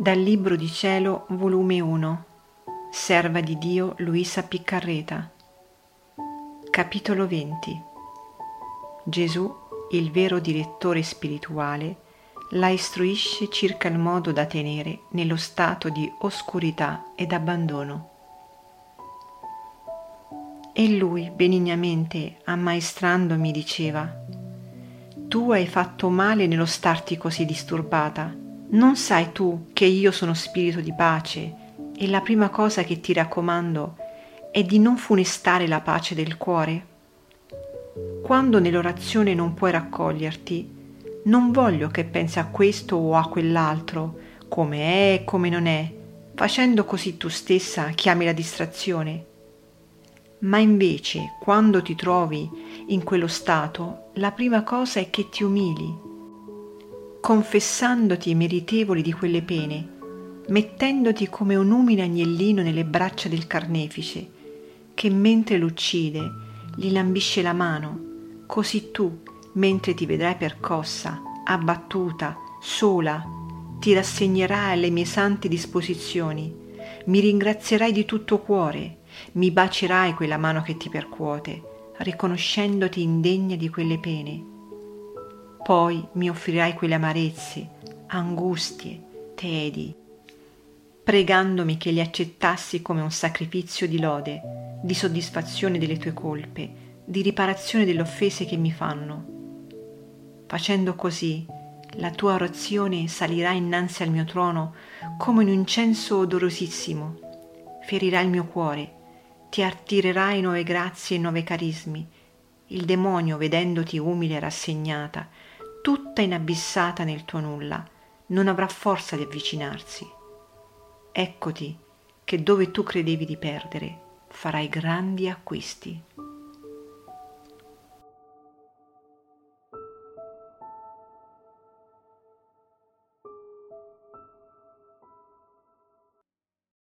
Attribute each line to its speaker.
Speaker 1: Dal Libro di Cielo, volume 1, Serva di Dio Luisa Piccarreta. Capitolo 20. Gesù, il vero direttore spirituale, la istruisce circa il modo da tenere nello stato di oscurità ed abbandono. E lui benignamente, ammaestrandomi, diceva, Tu hai fatto male nello starti così disturbata. Non sai tu che io sono spirito di pace e la prima cosa che ti raccomando è di non funestare la pace del cuore? Quando nell'orazione non puoi raccoglierti, non voglio che pensi a questo o a quell'altro, come è e come non è, facendo così tu stessa chiami la distrazione. Ma invece, quando ti trovi in quello stato, la prima cosa è che ti umili, confessandoti meritevoli di quelle pene, mettendoti come un umile agnellino nelle braccia del carnefice, che mentre l'uccide gli lambisce la mano, così tu, mentre ti vedrai percossa, abbattuta, sola, ti rassegnerai alle mie sante disposizioni, mi ringrazierai di tutto cuore, mi bacierai quella mano che ti percuote, riconoscendoti indegna di quelle pene. Poi mi offrirai quelle amarezze, angustie, tedi, pregandomi che li accettassi come un sacrificio di lode, di soddisfazione delle tue colpe, di riparazione delle offese che mi fanno. Facendo così, la tua orazione salirà innanzi al mio trono come un incenso odorosissimo, ferirà il mio cuore ti attirerai nuove grazie e nuovi carismi. Il demonio, vedendoti umile e rassegnata, tutta inabissata nel tuo nulla, non avrà forza di avvicinarsi. Eccoti che dove tu credevi di perdere, farai grandi acquisti.